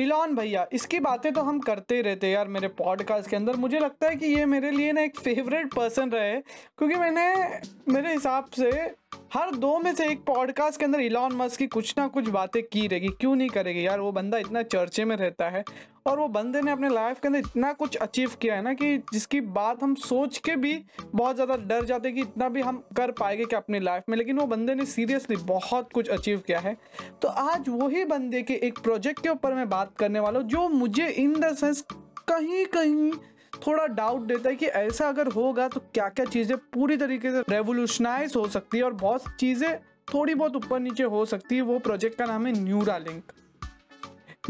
Elon भैया, इसकी बातें तो हम करते रहते हैं यार मेरे पॉडकास्ट के अंदर। मुझे लगता है कि ये मेरे लिए ना एक फेवरेट पर्सन रहे, क्योंकि मैंने, मेरे हिसाब से हर दो में से एक पॉडकास्ट के अंदर इलॉन मस्क की कुछ ना कुछ बातें की रहेगी। क्यों नहीं करेगी यार? वो बंदा इतना चर्चे में रहता है और वो बंदे ने अपने लाइफ के अंदर इतना कुछ अचीव किया है ना कि जिसकी बात हम सोच के भी बहुत ज़्यादा डर जाते हैं कि इतना भी हम कर पाएँगे कि अपनी लाइफ में? लेकिन वो बंदे ने सीरियसली बहुत कुछ अचीव किया है। तो आज वही बंदे के एक प्रोजेक्ट के ऊपर मैं बात करने वाला हूँ, जो मुझे इन द सेंस कहीं कहीं थोड़ा डाउट देता है कि ऐसा अगर होगा तो क्या क्या चीज़ें पूरी तरीके से रेवोल्यूशनाइज हो सकती है और बहुत चीज़ें थोड़ी बहुत ऊपर नीचे हो सकती है, वो प्रोजेक्ट का नाम है Neuralink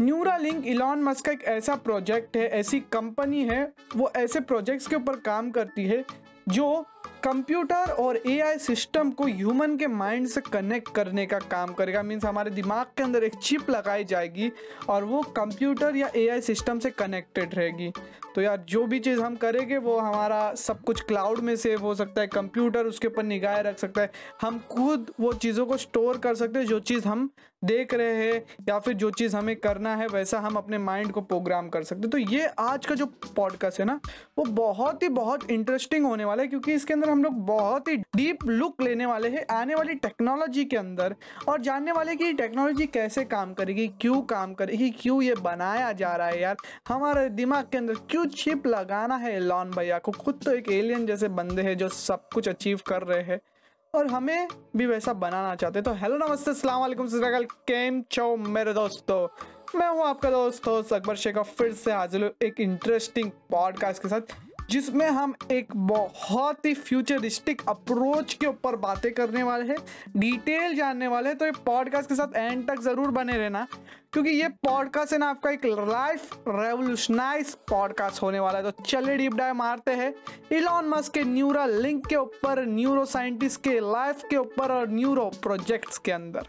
Neuralink Elon Musk का एक ऐसा प्रोजेक्ट है, ऐसी कंपनी है, वो ऐसे प्रोजेक्ट्स के ऊपर काम करती है, जो कंप्यूटर और एआई सिस्टम को ह्यूमन के माइंड से कनेक्ट करने का काम करेगा। मीन्स हमारे दिमाग के अंदर एक चिप लगाई जाएगी और वो कंप्यूटर या एआई सिस्टम से कनेक्टेड रहेगी। तो यार, जो भी चीज़ हम करेंगे, वो हमारा सब कुछ क्लाउड में सेव हो सकता है कंप्यूटर उसके ऊपर निगाह रख सकता है। हम खुद वो चीज़ों को स्टोर कर सकते हैं, जो चीज़ हम देख रहे हैं या फिर जो चीज़ हमें करना है, वैसा हम अपने माइंड को प्रोग्राम कर सकते हैं। तो ये आज का जो पॉडकास्ट है ना, वो बहुत ही बहुत इंटरेस्टिंग होने वाला है, क्योंकि इसके अंदर हम लोग बहुत ही डीप लुक लेने वाले हैं आने वाली टेक्नोलॉजी के अंदर और जानने वाले कि टेक्नोलॉजी कैसे काम करेगी, क्यों काम करेगी, क्यों ये बनाया जा रहा है यार। हमारे दिमाग के अंदर क्यों चिप लगाना है लॉन भैया को? खुद तो एक एलियन जैसे बंदे हैं जो सब कुछ अचीव कर रहे हैं। और हमें भी वैसा बनाना चाहते हैं। तो हेलो नमस्ते सलाम वालेकुम सतरकाल केम चो मेरे दोस्तों? मैं हूँ आपका दोस्त, होस्ट अकबर शेखर फिर से हाजिर हूँ एक इंटरेस्टिंग पॉडकास्ट के साथ। जिसमें हम एक बहुत ही फ्यूचरिस्टिक अप्रोच के ऊपर बातें करने वाले हैं डिटेल जानने वाले हैं तो ये पॉडकास्ट के साथ एंड तक ज़रूर बने रहना, क्योंकि ये पॉडकास्ट है ना आपका एक लाइफ रेवोल्यूशनाइज पॉडकास्ट होने वाला है। तो चलिए डीप डाइव मारते हैं। इलॉन मस्क के न्यूरा लिंक के ऊपर न्यूरो साइंटिस्ट के लाइफ के ऊपर और न्यूरो प्रोजेक्ट्स के अंदर।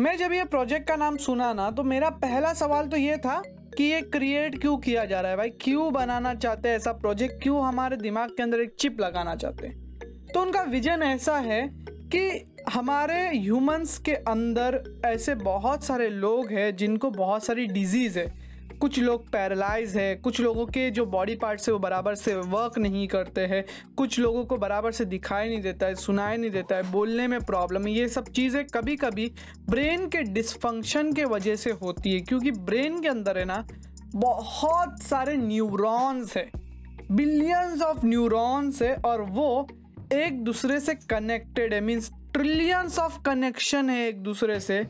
मैं जब ये प्रोजेक्ट का नाम सुना ना तो मेरा पहला सवाल तो ये था कि ये क्रिएट क्यों किया जा रहा है? भाई, क्यों बनाना चाहते हैं ऐसा प्रोजेक्ट क्यों हमारे दिमाग के अंदर एक चिप लगाना चाहते हैं? तो उनका विजन ऐसा है कि हमारे ह्यूमंस के अंदर ऐसे बहुत सारे लोग हैं जिनको बहुत सारी डिज़ीज़ है। कुछ लोग पैरालाइज है, कुछ लोगों के जो बॉडी पार्ट्स है वो बराबर से वर्क नहीं करते हैं, कुछ लोगों को बराबर से दिखाई नहीं देता है, सुनाई नहीं देता है, बोलने में प्रॉब्लम है, ये सब चीज़ें कभी कभी ब्रेन के डिसफंक्शन के वजह से होती है, क्योंकि ब्रेन के अंदर है ना, बहुत सारे न्यूरॉन्स है बिलियंस ऑफ़ न्यूरॉन्स है और वो एक दूसरे से कनेक्टेड है मीन्स ट्रिलियंस ऑफ़ कनेक्शन है एक दूसरे से।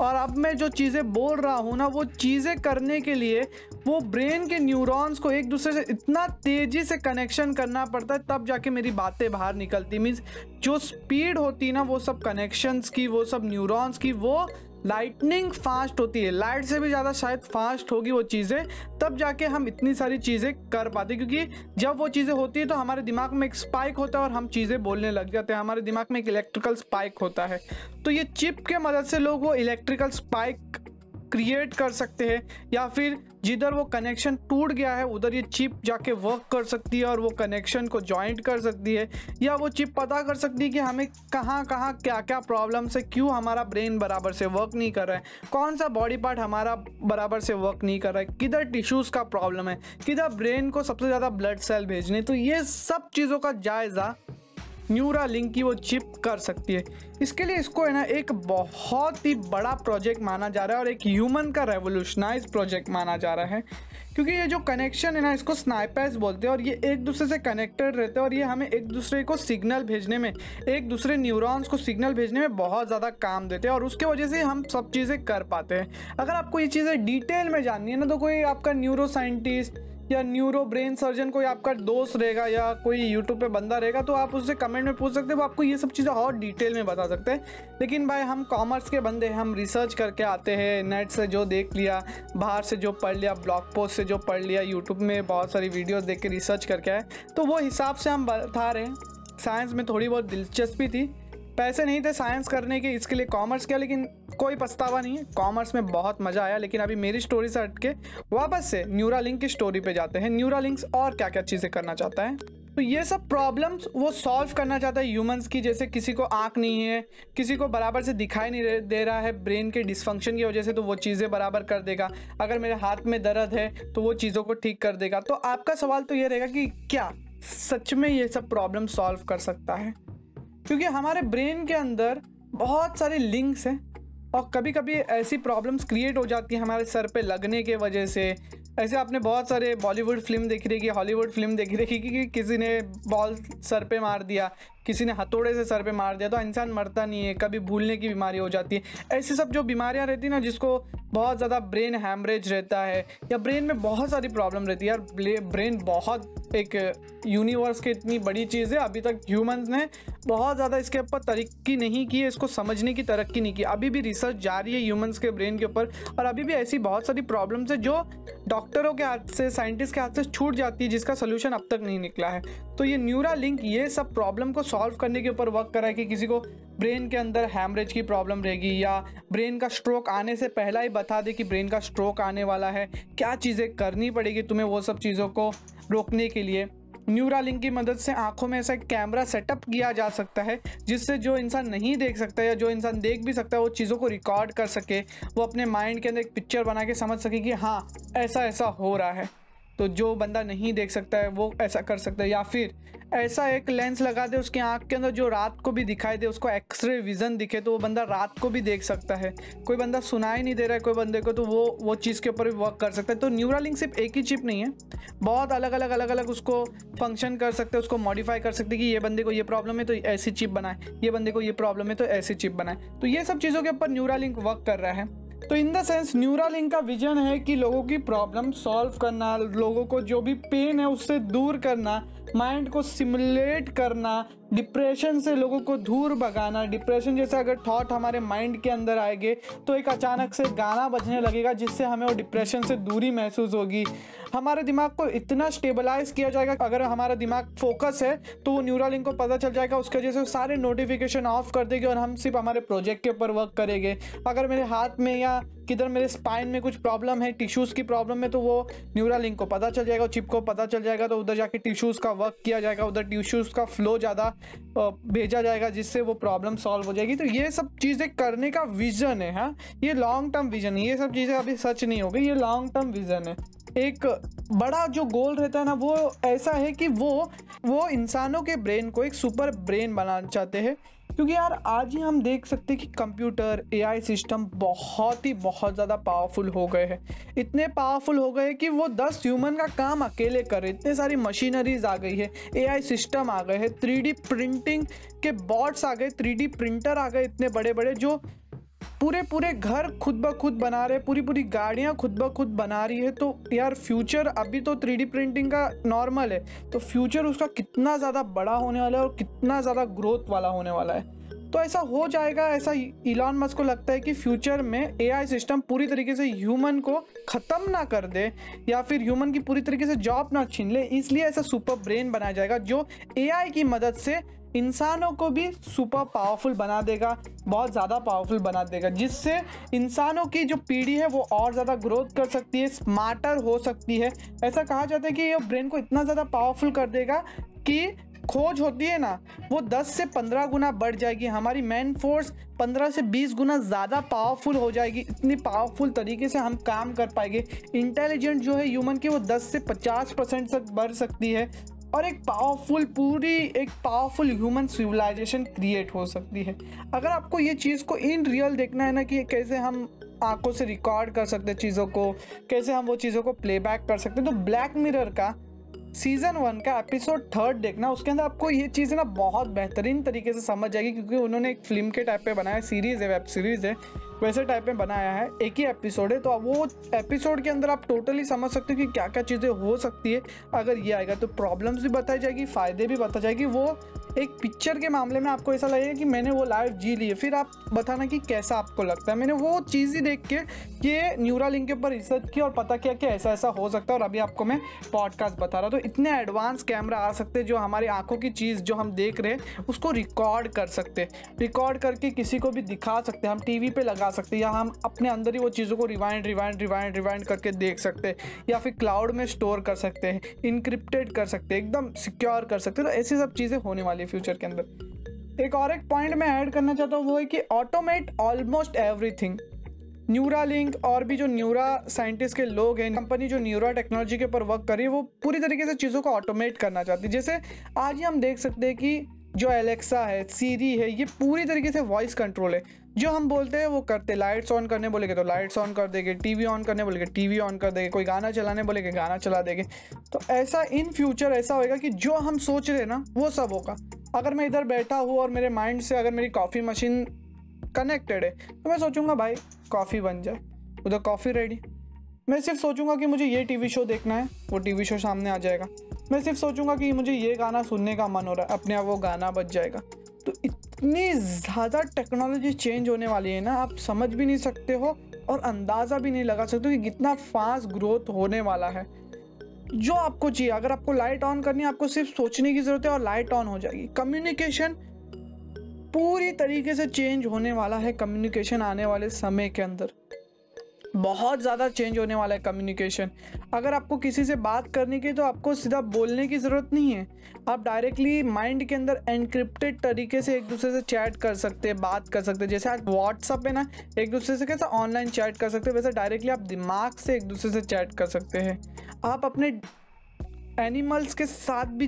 और अब मैं जो चीज़ें बोल रहा हूँ ना, वो चीज़ें करने के लिए वो ब्रेन के न्यूरॉन्स को एक दूसरे से इतना तेज़ी से कनेक्शन करना पड़ता है, तब जाके मेरी बातें बाहर निकलती। मीन्स जो स्पीड होती ना, वो सब कनेक्शंस की, वो सब न्यूरॉन्स की, वो लाइटनिंग फास्ट होती है। लाइट से भी ज़्यादा शायद फास्ट होगी वो चीज़ें, तब जाके हम इतनी सारी चीज़ें कर पाते क्योंकि जब वो चीज़ें होती है तो हमारे दिमाग में एक स्पाइक होता है और हम चीज़ें बोलने लग जाते हैं। हमारे दिमाग में एक इलेक्ट्रिकल स्पाइक होता है। तो ये चिप के मदद से लोग वो इलेक्ट्रिकल स्पाइक क्रिएट कर सकते हैं, या फिर जिधर वो कनेक्शन टूट गया है, उधर ये चिप जाके वर्क कर सकती है और वो कनेक्शन को जॉइंट कर सकती है, या वो चिप पता कर सकती है कि हमें कहाँ कहाँ क्या क्या प्रॉब्लम से क्यों हमारा ब्रेन बराबर से वर्क नहीं कर रहा है, कौन सा बॉडी पार्ट हमारा बराबर से वर्क नहीं कर रहा है, किधर टिश्यूज़ का प्रॉब्लम है, किधर ब्रेन को सबसे ज़्यादा ब्लड सेल भेजने तो ये सब चीज़ों का जायज़ा न्यूरा लिंक की वो चिप कर सकती है। इसके लिए इसको है ना एक बहुत ही बड़ा प्रोजेक्ट माना जा रहा है और एक ह्यूमन का रेवोल्यूशनाइज प्रोजेक्ट माना जा रहा है। क्योंकि ये जो कनेक्शन है ना, इसको स्नाइपर्स बोलते हैं और ये एक दूसरे से कनेक्टेड रहते हैं और ये हमें एक दूसरे को सिग्नल भेजने में, एक दूसरे न्यूरॉन्स को सिग्नल भेजने में बहुत ज़्यादा काम देते हैं और उसके वजह से हम सब चीज़ें कर पाते हैं। अगर आपको ये चीज़ें डिटेल में जाननी है ना तो कोई आपका न्यूरो साइंटिस्ट या न्यूरो ब्रेन सर्जन कोई आपका दोस्त रहेगा या कोई यूट्यूब पे बंदा रहेगा तो आप उससे कमेंट में पूछ सकते हैं। वो आपको ये सब चीज़ें और डिटेल में बता सकते हैं। लेकिन भाई, हम कॉमर्स के बंदे हम रिसर्च करके आते हैं। नेट से जो देख लिया, बाहर से जो पढ़ लिया ब्लॉग पोस्ट से जो पढ़ लिया यूट्यूब में बहुत सारी वीडियोज़ देख के रिसर्च करके आए। तो वो हिसाब से हम बता रहे हैं। साइंस में थोड़ी बहुत दिलचस्पी थी। पैसे नहीं थे साइंस करने के, इसके लिए कॉमर्स किया, लेकिन कोई पछतावा नहीं है। कॉमर्स में बहुत मज़ा आया, लेकिन अभी मेरी स्टोरी से हट के वापस से न्यूरा लिंक की स्टोरी पे जाते हैं। न्यूरा लिंक्स और क्या क्या चीज़ें करना चाहता है? तो ये सब प्रॉब्लम्स वो सॉल्व करना चाहता है ह्यूमंस की, जैसे किसी को आँख नहीं है, किसी को बराबर से दिखाई नहीं दे रहा है ब्रेन के डिसफंक्शन की वजह से तो वो चीज़ें बराबर कर देगा। अगर मेरे हाथ में दर्द है तो वो चीज़ों को ठीक कर देगा। तो आपका सवाल तो ये रहेगा कि क्या सच में ये सब प्रॉब्लम सॉल्व कर सकता है? क्योंकि हमारे ब्रेन के अंदर बहुत सारे लिंक्स हैं और कभी कभी ऐसी प्रॉब्लम्स क्रिएट हो जाती हैं हमारे सर पे लगने के वजह से ऐसे आपने बहुत सारे बॉलीवुड फ़िल्म देखी रहेगी हॉलीवुड फ़िल्म देखी रहेगी कि कि किसी ने बॉल सर पे मार दिया, किसी ने हथौड़े से सर पे मार दिया तो इंसान मरता नहीं है, कभी भूलने की बीमारी हो जाती है। ऐसी सब जो बीमारियाँ रहती है ना, जिसको बहुत ज़्यादा ब्रेन हैमरेज रहता है, या ब्रेन में बहुत सारी प्रॉब्लम रहती है, यार ब्रेन बहुत एक यूनिवर्स की इतनी बड़ी चीज़ है, अभी तक ह्यूमंस ने बहुत ज़्यादा इसके ऊपर तरक्की नहीं की है, इसको समझने की तरक्की नहीं की। अभी भी रिसर्च जारी है ह्यूमंस के ब्रेन के ऊपर, और अभी भी ऐसी बहुत सारी प्रॉब्लम्स है जो डॉक्टरों के हाथ से, साइंटिस्ट के हाथ से छूट जाती है, जिसका सोल्यूशन अब तक नहीं निकला है। तो ये न्यूरा लिंक, ये सब प्रॉब्लम को सॉल्व करने के ऊपर वर्क करा है कि किसी को ब्रेन के अंदर हैमरेज की प्रॉब्लम रहेगी या ब्रेन का स्ट्रोक आने से पहला ही बता दे कि ब्रेन का स्ट्रोक आने वाला है। क्या चीज़ें करनी पड़ेगी तुम्हें वो सब चीज़ों को रोकने के लिए? न्यूरालिंक की मदद से आँखों में ऐसा कैमरा सेटअप किया जा सकता है, जिससे जो इंसान नहीं देख सकता या जो इंसान देख भी सकता है, वो चीज़ों को रिकॉर्ड कर सके, वो अपने माइंड के अंदर एक पिक्चर बना के समझ सके कि हाँ ऐसा ऐसा हो रहा है। तो जो बंदा नहीं देख सकता है, वो ऐसा कर सकता है। या फिर ऐसा एक लेंस लगा दे, उसकी आँख के अंदर जो रात को भी दिखाई दे, उसको एक्सरे विजन दिखे तो वो बंदा रात को भी देख सकता है। कोई बंदा सुनाई नहीं दे रहा है कोई बंदे को तो वो वो चीज़ के ऊपर भी वर्क कर सकता है। तो न्यूरालिंक सिर्फ़ एक ही चिप नहीं है। बहुत अलग अलग अलग अलग उसको फ़ंक्शन कर सकते हैं, उसको मॉडिफाई कर सकते हैं कि ये बंदे को ये प्रॉब्लम है तो ऐसी चिप बनाए। ये बंदे को ये प्रॉब्लम है तो ऐसी चिप बनाए। तो ये सब चीज़ों के ऊपर न्यूरालिंक वर्क कर रहा है। तो in the sense Neuralink का विजन है कि लोगों की प्रॉब्लम सॉल्व करना, लोगों को जो भी पेन है उससे दूर करना माइंड को सिमुलेट करना डिप्रेशन से लोगों को दूर भगाना, डिप्रेशन जैसे अगर थॉट हमारे माइंड के अंदर आएँगे तो एक अचानक से गाना बजने लगेगा, जिससे हमें वो डिप्रेशन से दूरी महसूस होगी। हमारे दिमाग को इतना स्टेबलाइज किया जाएगा, अगर हमारा दिमाग फोकस है तो वो न्यूरालिंक को पता चल जाएगा, उसके वजह से सारे नोटिफिकेशन ऑफ़ कर देगी और हम सिर्फ़ हमारे प्रोजेक्ट के ऊपर वर्क करेंगे। अगर मेरे हाथ में या किधर मेरे स्पाइन में कुछ प्रॉब्लम है टिश्यूज़ की प्रॉब्लम है तो वो न्यूरालिंक को पता चल जाएगा चिप को पता चल जाएगा तो उधर जाके टिश्यूज़ का वर्क किया जाएगा, उधर टिश्यूज़ का फ्लो ज़्यादा भेजा जाएगा जिससे वो प्रॉब्लम सॉल्व हो जाएगी। तो ये सब चीज़ें करने का विजन है हाँ? ये लॉन्ग टर्म विजन है। ये सब चीज़ें अभी सच नहीं हो गई, ये लॉन्ग टर्म विजन है। एक बड़ा जो गोल रहता है ना, वो ऐसा है कि वो वो इंसानों के ब्रेन को एक सुपर ब्रेन बनाना चाहते हैं। क्योंकि यार आज ही हम देख सकते हैं कि कंप्यूटर एआई सिस्टम बहुत ही बहुत ज़्यादा पावरफुल हो गए हैं। इतने पावरफुल हो गए कि वो दस ह्यूमन का काम अकेले करे इतने सारी मशीनरीज आ गई है। एआई सिस्टम आ गए हैं। थ्री प्रिंटिंग के बॉट्स आ गए थ्री प्रिंटर आ गए इतने बड़े बड़े जो पूरे पूरे घर खुद ब खुद बना रहे पूरी पूरी गाड़ियाँ खुद ब खुद बना रही है। तो यार फ्यूचर अभी तो थ्री प्रिंटिंग का नॉर्मल है। तो फ्यूचर उसका कितना ज़्यादा बड़ा होने वाला है और कितना ज़्यादा ग्रोथ वाला होने वाला है। तो ऐसा हो जाएगा, ऐसा इलॉन मस्क को लगता है कि फ्यूचर में एआई सिस्टम पूरी तरीके से ह्यूमन को ख़त्म ना कर दे या फिर ह्यूमन की पूरी तरीके से जॉब ना छीन ले। इसलिए ऐसा सुपर ब्रेन बनाया जाएगा जो एआई की मदद से इंसानों को भी सुपर पावरफुल बना देगा, बहुत ज़्यादा पावरफुल बना देगा, जिससे इंसानों की जो पीढ़ी है वो और ज़्यादा ग्रोथ कर सकती है, स्मार्टर हो सकती है। ऐसा कहा जाता है कि ये ब्रेन को इतना ज़्यादा पावरफुल कर देगा कि खोज होती है ना, वो 10 से 15 गुना बढ़ जाएगी, हमारी मैन फोर्स 15 से 20 गुना ज़्यादा पावरफुल हो जाएगी, इतनी पावरफुल तरीके से हम काम कर पाएँगे। इंटेलिजेंट जो है ह्यूमन की वो 10 से 50 परसेंट तक बढ़ सकती है और एक पावरफुल पूरी एक पावरफुल ह्यूमन सिविलाइजेशन क्रिएट हो सकती है। अगर आपको ये चीज़ को इन रियल देखना है ना कि कैसे हम आँखों से रिकॉर्ड कर सकते हैं चीज़ों को, कैसे हम वो चीज़ों को प्लेबैक कर सकते हैं तो ब्लैक मिरर का सीज़न वन का एपिसोड थर्ड देखना, उसके अंदर आपको ये चीज़ ना बहुत बेहतरीन तरीके से समझ जाएगी क्योंकि उन्होंने एक फ़िल्म के टाइप पे बनाया सीरीज़ है वेब सीरीज़ है। वैसे टाइप में बनाया है, एक ही एपिसोड है तो वो एपिसोड के अंदर आप टोटली समझ सकते हो कि क्या क्या चीज़ें हो सकती है। अगर ये आएगा तो प्रॉब्लम्स भी बताई जाएगी, फ़ायदे भी बताई जाएगी, वो एक पिक्चर के मामले में आपको ऐसा लगेगा कि मैंने वो लाइफ जी ली है। फिर आप बताना कि कैसा आपको लगता है। मैंने वो चीज़ ही देख के ये न्यूरा लिंक के ऊपर रिसर्च किया और पता किया कि ऐसा ऐसा हो सकता है और अभी आपको मैं पॉडकास्ट बता रहा हूँ। तो इतने एडवांस कैमरा आ सकते हैं जो हमारी आँखों की चीज़ जो हम देख रहे हैं, उसको रिकॉर्ड कर सकते रिकॉर्ड करके किसी को भी दिखा सकते हैं। हम टी पे लगा सकते हैं या हम अपने अंदर ही वो चीज़ों को रिवाइंड रिवाइंड रिवाइंड रिवाइंड करके देख सकते या फिर क्लाउड में स्टोर कर सकते हैं इनक्रिप्टेड कर सकते एकदम सिक्योर कर सकते तो ऐसी सब चीज़ें होने वाली है फ्यूचर के अंदर। एक और एक पॉइंट मैं ऐड करना चाहता हूँ, वो है कि automate almost everything Neuralink और भी जो न्यूरा साइंटिस्ट के लोग हैं कंपनी जो न्यूरा टेक्नोलॉजी के ऊपर वर्क कर रही है, वो पूरी तरीके से चीज़ों को ऑटोमेट करना चाहती है। जैसे आज ही हम देख सकते हैं कि जो एलेक्सा है सीरी है, ये पूरी तरीके से वॉइस कंट्रोल है। जो हम बोलते हैं, वो करते लाइट्स ऑन करने बोलेगे तो लाइट्स ऑन कर देंगे टीवी ऑन करने बोलेगे टीवी ऑन कर देंगे, कोई गाना चलाने बोलेगे, गाना चला देंगे। तो ऐसा इन फ्यूचर ऐसा होएगा कि जो हम सोच रहे ना, वो सब होगा। अगर मैं इधर बैठा हूँ और मेरे माइंड से अगर मेरी कॉफ़ी मशीन कनेक्टेड है तो मैं सोचूँगा, भाई कॉफ़ी बन जाए। उधर कॉफ़ी रेडी मैं सिर्फ़ सोचूँगा कि मुझे ये टीवी शो देखना है, वो टीवी शो सामने आ जाएगा। मैं सिर्फ़ सोचूँगा कि मुझे ये गाना सुनने का मन हो रहा है, अपने आप वो गाना बच जाएगा। तो इतनी ज़्यादा टेक्नोलॉजी चेंज होने वाली है ना, आप समझ भी नहीं सकते हो और अंदाज़ा भी नहीं लगा सकते कि कितना फास्ट ग्रोथ होने वाला है। जो आपको चाहिए, अगर आपको लाइट ऑन करनी है, आपको सिर्फ़ सोचने की ज़रूरत है और लाइट ऑन हो जाएगी। कम्युनिकेशन पूरी तरीके से चेंज होने वाला है, कम्युनिकेशन आने वाले समय के अंदर। बहुत ज़्यादा चेंज होने वाला है कम्युनिकेशन अगर आपको किसी से बात करने की तो आपको सीधा बोलने की ज़रूरत नहीं है। आप डायरेक्टली माइंड के अंदर एनक्रिप्टेड तरीके से एक दूसरे से चैट कर सकते हैं, बात कर सकते हैं। जैसे आज व्हाट्सअप है ना, एक दूसरे से कैसे ऑनलाइन चैट कर सकते हैं, वैसे डायरेक्टली आप दिमाग से एक दूसरे से चैट कर सकते हैं। आप अपने एनिमल्स के साथ भी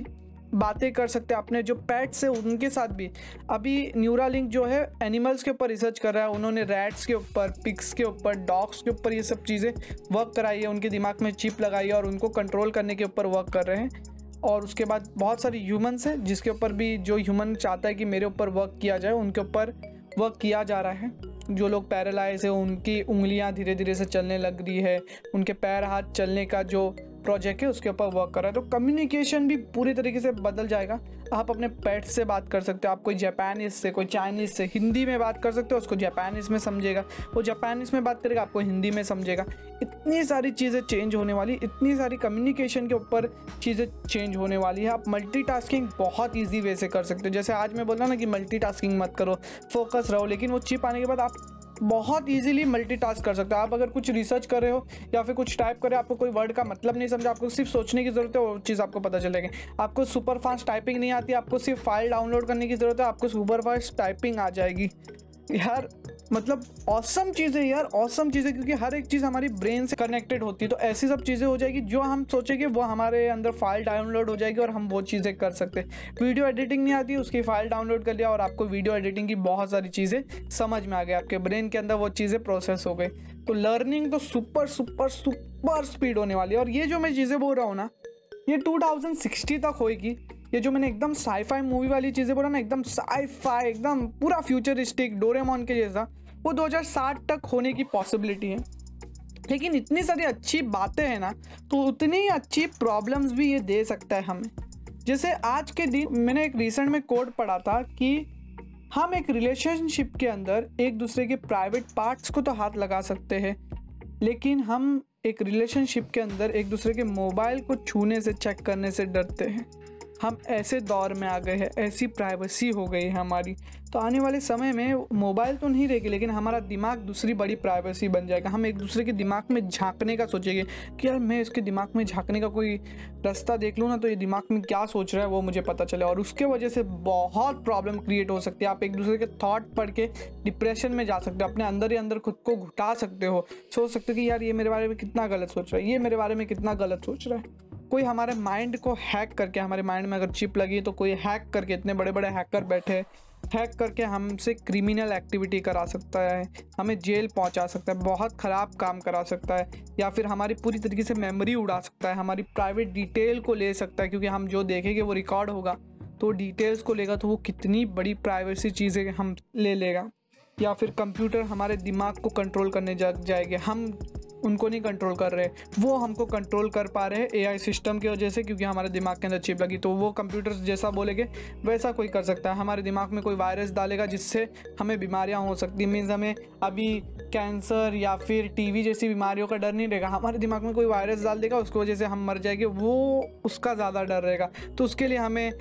बातें कर सकते हैं अपने जो पैट्स है, उनके साथ भी। अभी न्यूरा लिंक जो है एनिमल्स के ऊपर रिसर्च कर रहा है। उन्होंने रैट्स के ऊपर पिक्स के ऊपर डॉग्स के ऊपर ये सब चीज़ें वर्क कराई है। उनके दिमाग में चिप लगाई है और उनको कंट्रोल करने के ऊपर वर्क कर रहे हैं। और उसके बाद बहुत सारी ह्यूमन्स हैं, जिसके ऊपर भी जो ह्यूमन चाहता है कि मेरे ऊपर वर्क किया जाए, उनके ऊपर वर्क किया जा रहा है। जो लोग पैरालाइज है, उनकी उंगलियाँ धीरे धीरे से चलने लग रही है। उनके पैर हाथ चलने का जो प्रोजेक्ट है, उसके ऊपर वर्क कर रहा है तो कम्युनिकेशन भी पूरी तरीके से बदल जाएगा। आप अपने पेट से बात कर सकते हो, आप कोई जापानीज से, कोई चाइनीज़ से, हिंदी में बात कर सकते हो, उसको जापानीज़ में समझेगा। वो जापानीज़ में बात करेगा, आपको हिंदी में समझेगा। इतनी सारी चीज़ें चेंज होने वाली, इतनी सारी कम्युनिकेशन के ऊपर चीज़ें चेंज होने वाली है। आप मल्टीटास्किंग बहुत ईजी वे से कर सकते हो। जैसे आज मैं बोल रहा ना कि मल्टीटास्किंग मत करो फोकस रहो, लेकिन वो चिप आने के बाद आप बहुत इजीली मल्टीटास्क कर सकते हो। आप अगर कुछ रिसर्च कर रहे हो या फिर कुछ टाइप कर रहे हो, आपको कोई वर्ड का मतलब नहीं समझा, आपको सिर्फ़ सोचने की ज़रूरत है, वो चीज़ आपको पता चलेगी आपको सुपर फास्ट टाइपिंग नहीं आती, आपको सिर्फ़ फ़ाइल डाउनलोड करने की ज़रूरत है, आपको सुपर फास्ट टाइपिंग आ जाएगी। यार मतलब औसम चीज़ें यार औसम चीज़ें, क्योंकि हर एक चीज़ हमारी ब्रेन से कनेक्टेड होती है तो ऐसी सब चीज़ें हो जाएगी जो हम सोचेंगे वो हमारे अंदर फ़ाइल डाउनलोड हो जाएगी और हम वो चीज़ें कर सकते हैं। वीडियो एडिटिंग नहीं आती, उसकी फ़ाइल डाउनलोड कर लिया और आपको वीडियो एडिटिंग की बहुत सारी चीज़ें समझ में आ गई, आपके ब्रेन के अंदर वो चीज़ें प्रोसेस हो गई। तो लर्निंग तो सुपर सुपर सुपर स्पीड होने वाली है और ये जो मैं चीज़ें बोल रहा हूँ ना, ये 2060 तक होएगी। ये जो मैंने एकदम साईफाई मूवी वाली चीज़ें बोला ना, एकदम साईफाई एकदम पूरा फ्यूचरिस्टिक डोरेमोन के जैसा, वो 2060 तक होने की पॉसिबिलिटी है। लेकिन इतनी सारी अच्छी बातें हैं ना तो उतनी अच्छी प्रॉब्लम्स भी ये दे सकता है हमें। जैसे आज के दिन मैंने एक रिसेंट में कोड पढ़ा था कि हम एक रिलेशनशिप के अंदर एक दूसरे के प्राइवेट पार्ट्स को तो हाथ लगा सकते हैं, लेकिन हम एक रिलेशनशिप के अंदर एक दूसरे के मोबाइल को छूने से चेक करने से डरते हैं। हम ऐसे दौर में आ गए हैं, ऐसी प्राइवेसी हो गई है हमारी। तो आने वाले समय में मोबाइल तो नहीं रहेगी, लेकिन हमारा दिमाग दूसरी बड़ी प्राइवेसी बन जाएगा। हम एक दूसरे के दिमाग में झांकने का सोचेंगे कि यार मैं इसके दिमाग में झांकने का कोई रास्ता देख लूँ ना तो ये दिमाग में क्या सोच रहा है वो मुझे पता चले। और उसके वजह से बहुत प्रॉब्लम क्रिएट हो सकती है। आप एक दूसरे के थाट पढ़ के डिप्रेशन में जा सकते हो, अपने अंदर ही अंदर खुद को घुटा सकते हो। सोच सकते हो कि यार ये मेरे बारे में कितना गलत सोच रहा है, ये मेरे बारे में कितना गलत सोच रहा है। कोई हमारे माइंड को हैक करके, हमारे माइंड में अगर चिप लगी तो कोई हैक करके, इतने बड़े बड़े हैकर बैठे हैक करके हमसे क्रिमिनल एक्टिविटी करा सकता है, हमें जेल पहुँचा सकता है, बहुत ख़राब काम करा सकता है, या फिर हमारी पूरी तरीके से मेमोरी उड़ा सकता है, हमारी प्राइवेट डिटेल को ले सकता है, क्योंकि हम जो देखेंगे वो रिकॉर्ड होगा तो डिटेल्स को लेगा तो वो कितनी बड़ी प्राइवेसी चीज़ें हम ले लेगा, या फिर कंप्यूटर हमारे दिमाग को कंट्रोल करने जा, जाएँगे, हम उनको नहीं कंट्रोल कर रहे। वो हमको कंट्रोल कर पा रहे हैं एआई सिस्टम की वजह से, क्योंकि हमारे दिमाग के अंदर चिप लगी। तो वो कंप्यूटर जैसा बोलेंगे, वैसा कोई कर सकता है। हमारे दिमाग में कोई वायरस डालेगा जिससे हमें बीमारियाँ हो सकती मीन्स हमें अभी कैंसर या फिर टीवी जैसी बीमारियों का डर नहीं रहेगा। हमारे दिमाग में कोई वायरस डाल देगा, उसकी वजह से हम मर जाएँगे। वो उसका ज़्यादा डर रहेगा। तो उसके लिए हमें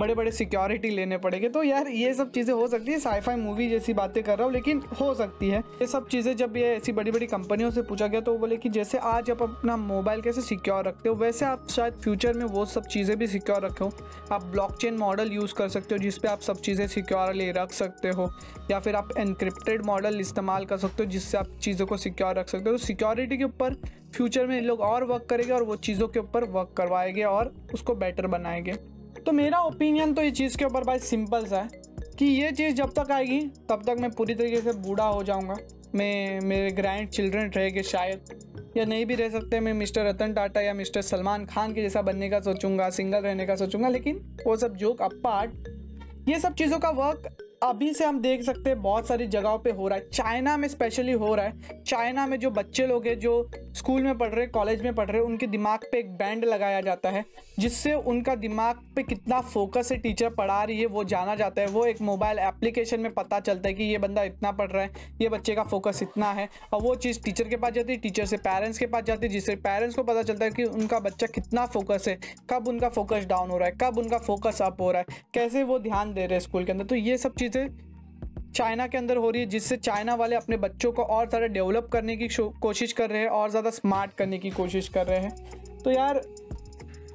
बड़े बड़े सिक्योरिटी लेने पड़ेंगे। तो यार, ये सब चीज़ें हो सकती है। साईफाई मूवी जैसी बातें कर रहा हूँ, लेकिन हो सकती है। ये सब चीज़ें जब ये ऐसी बड़ी बड़ी कंपनियों से पूछा गया तो वो बोले कि जैसे आज आप अपना मोबाइल कैसे सिक्योर रखते हो, वैसे आप शायद फ्यूचर में वो सब चीज़ें भी सिक्योर रखो आप ब्लॉकचेन मॉडल यूज़ कर सकते हो जिसपे आप सब चीज़ें सिक्योरली रख सकते हो, या फिर आप एनक्रिप्टेड मॉडल इस्तेमाल कर सकते हो, जिससे आप चीज़ों को सिक्योर रख सकते हो। तो सिक्योरिटी के ऊपर फ्यूचर में लोग और वर्क करेंगे और वो चीज़ों के ऊपर वर्क करवाएँगे और उसको बेटर बनाएँगे। तो मेरा ओपिनियन तो ये चीज़ के ऊपर भाई सिंपल सा है कि ये चीज़ जब तक आएगी, तब तक मैं पूरी तरीके से बूढ़ा हो जाऊँगा। मैं, मेरे ग्रैंड चिल्ड्रन रहेंगे शायद, या नहीं भी रह सकते, मैं मिस्टर रतन टाटा या मिस्टर सलमान खान के जैसा बनने का सोचूँगा, सिंगल रहने का सोचूँगा, लेकिन वो सब जोक अपार्ट ये सब चीज़ों का वर्क अभी से हम देख सकते हैं बहुत सारी जगहों पे हो रहा है। चाइना में स्पेशली हो रहा है। चाइना में जो बच्चे लोग हैं, जो स्कूल में पढ़ रहे हैं कॉलेज में पढ़ रहे हैं, उनके दिमाग पे एक बैंड लगाया जाता है, जिससे उनका दिमाग पे कितना फोकस है टीचर पढ़ा रही है, वो जाना जाता है। वो एक मोबाइल एप्लीकेशन में पता चलता है कि ये बंदा इतना पढ़ रहा है, ये बच्चे का फोकस इतना है, और वो चीज़ टीचर के पास जाती है टीचर से पेरेंट्स के पास जाती है, जिससे पेरेंट्स को पता चलता है कि उनका बच्चा कितना फोकस है, कब उनका फोकस डाउन हो रहा है, कब उनका फोकस अप हो रहा है, कैसे वो ध्यान दे रहे हैं स्कूल के अंदर। तो ये सब चीज़ें चाइना के अंदर हो रही है, जिससे चाइना वाले अपने बच्चों को और ज़्यादा डेवलप करने की कोशिश कर रहे हैं और ज़्यादा स्मार्ट करने की कोशिश कर रहे हैं। तो यार,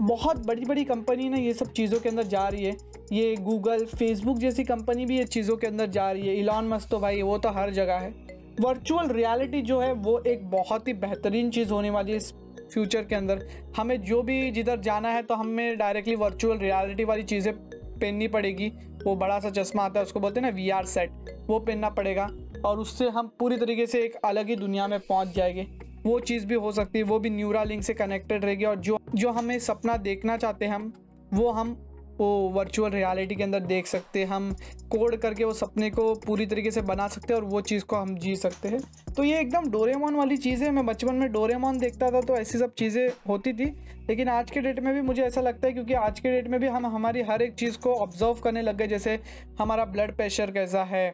बहुत बड़ी बड़ी कंपनी ना ये सब चीज़ों के अंदर जा रही है। ये गूगल फेसबुक जैसी कंपनी भी ये चीज़ों के अंदर जा रही है। इलॉन मस्त तो भाई, वो तो हर जगह है। वर्चुअल रियलिटी जो है, वो एक बहुत ही बेहतरीन चीज़ होने वाली है इस फ्यूचर के अंदर। हमें जो भी जिधर जाना है तो हमें डायरेक्टली वर्चुअल रियलिटी वाली चीज़ें पहननी पड़ेगी। वो बड़ा सा चश्मा आता है, उसको बोलते हैं ना वी आर सेट वो पहनना पड़ेगा और उससे हम पूरी तरीके से एक अलग ही दुनिया में पहुँच जाएँगे। वो चीज़ भी हो सकती है, वो भी न्यूरा लिंक से कनेक्टेड रहेगी और जो जो हमें सपना देखना चाहते हैं हम, वो हम वो वर्चुअल रियलिटी के अंदर देख सकते हैं हम कोड करके वो सपने को पूरी तरीके से बना सकते हैं और वो चीज़ को हम जी सकते हैं। तो ये एकदम डोरेमोन वाली चीज़ है, मैं बचपन में डोरेमोन देखता था तो ऐसी सब चीज़ें होती थी, लेकिन आज के डेट में भी मुझे ऐसा लगता है क्योंकि आज के डेट में भी हम हमारी हर एक चीज़ को ऑब्ज़र्व करने लग गए, जैसे हमारा ब्लड प्रेशर कैसा है,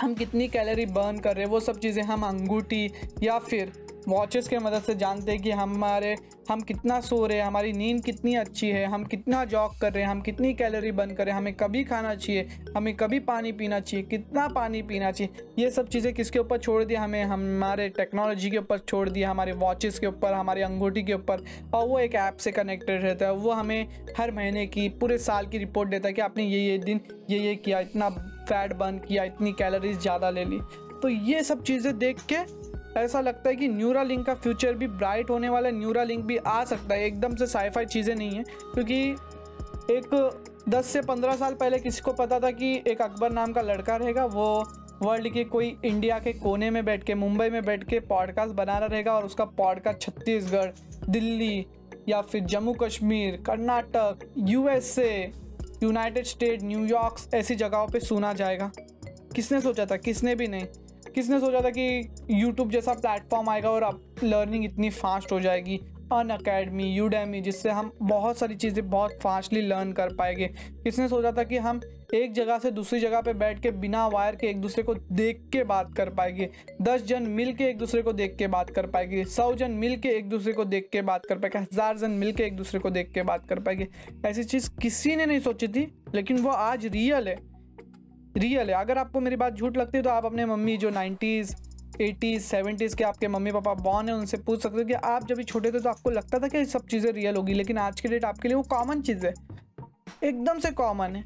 हम कितनी कैलोरी बर्न कर रहे हैं, वो सब चीज़ें, हम अंगूठी या फिर वॉचेस के मदद से जानते हैं कि हमारे, हम कितना सो रहे हैं, हमारी नींद कितनी अच्छी है, हम कितना जॉग कर रहे हैं, हम कितनी कैलोरी बर्न कर रहे हैं, हमें कभी खाना चाहिए, हमें कभी पानी पीना चाहिए, कितना पानी पीना चाहिए। ये सब चीज़ें किसके ऊपर छोड़ दिया हमें हमारे टेक्नोलॉजी के ऊपर छोड़ दिया हमारे वॉचेस के ऊपर, हमारी अंगूठी के ऊपर। और वो एक ऐप से कनेक्टेड रहता है। वो हमें हर महीने की, पूरे साल की रिपोर्ट देता है कि आपने ये ये दिन, ये ये किया, इतना फैट बर्न किया, इतनी कैलोरीज ज़्यादा ले ली। तो ये सब चीज़ें देख के ऐसा लगता है कि न्यूरा लिंक का फ्यूचर भी ब्राइट होने वाला न्यूरा लिंक भी आ सकता है। एकदम से साइफाई चीज़ें नहीं है, क्योंकि एक 10 से 15 साल पहले किसी को पता था कि एक अकबर नाम का लड़का रहेगा, वो वर्ल्ड के कोई इंडिया के कोने में बैठ के, मुंबई में बैठ के पॉडकास्ट बना रहा रहेगा और उसका पॉडकास्ट छत्तीसगढ़, दिल्ली या फिर Jammu Kashmir, Karnataka USA united state New York ऐसी जगहों पे सुना जाएगा। किसने सोचा था? किसने भी नहीं। किसने सोचा था कि यूट्यूब जैसा प्लेटफॉर्म आएगा और अब लर्निंग इतनी फास्ट हो जाएगी? अन अकेडमी यूडेमी जिससे हम बहुत सारी चीज़ें बहुत फास्टली लर्न कर पाएँगे। किसने सोचा था कि हम एक जगह से दूसरी जगह पे बैठ के बिना वायर के एक दूसरे को देख के बात कर पाएँगे? दस जन मिल के एक दूसरे को देख के बात कर पाएँगे। सौ जन मिल के एक दूसरे को देख के बात कर पाएँगे। हज़ार जन मिल के एक दूसरे को देख के बात कर पाएँगे। ऐसी चीज़ किसी ने नहीं सोची थी, लेकिन वो आज रियल है। रियल है। अगर आपको मेरी बात झूठ लगती है तो आप अपने मम्मी जो नाइन्टीज़ एटीज़, सेवेंटीज़ के आपके मम्मी पापा बॉर्न है, उनसे पूछ सकते हो कि आप जब भी छोटे थे तो आपको लगता था कि सब चीज़ें रियल होगी, लेकिन आज के डेट आपके लिए वो कॉमन चीज़ है। एकदम से कॉमन है।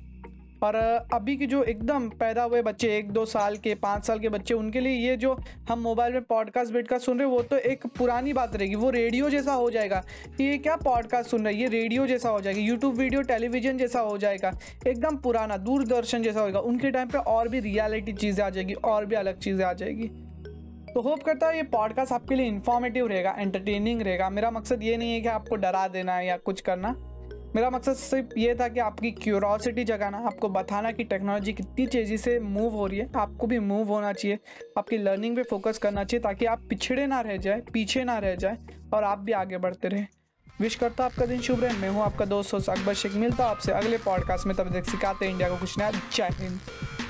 और अभी की जो एकदम पैदा हुए बच्चे, एक दो साल के, पाँच साल के बच्चे, उनके लिए ये जो हम मोबाइल में पॉडकास्ट बेटकास्ट सुन रहे हैं, वो तो एक पुरानी बात रहेगी। वो रेडियो जैसा हो जाएगा। ये क्या पॉडकास्ट सुन रहे हैं? ये रेडियो जैसा हो जाएगा। यूट्यूब वीडियो टेलीविज़न जैसा हो जाएगा। एकदम पुराना, दूरदर्शन जैसा होगा उनके टाइम पर और भी रियलिटी चीज़ें आ जाएगी, और भी अलग चीज़ें आ जाएगी। तो होप करता है ये पॉडकास्ट आपके लिए इन्फॉर्मेटिव रहेगा एंटरटेनिंग रहेगा। मेरा मकसद ये नहीं है कि आपको डरा देना या कुछ करना। मेरा मकसद सिर्फ़ ये था कि आपकी क्यूरोसिटी जगाना, आपको बताना कि टेक्नोलॉजी कितनी तेज़ी से मूव हो रही है। आपको भी मूव होना चाहिए, आपकी लर्निंग पे फोकस करना चाहिए ताकि आप पिछड़े ना रह जाए, पीछे ना रह जाए और आप भी आगे बढ़ते रहें। विश करता हूँ आपका दिन शुभ रहे। मैं हूँ आपका दोस्त अकबर शेख। मिलता आपसे अगले पॉडकास्ट में। तब देख सिखाते इंडिया को कुछ नया। जय हिंद।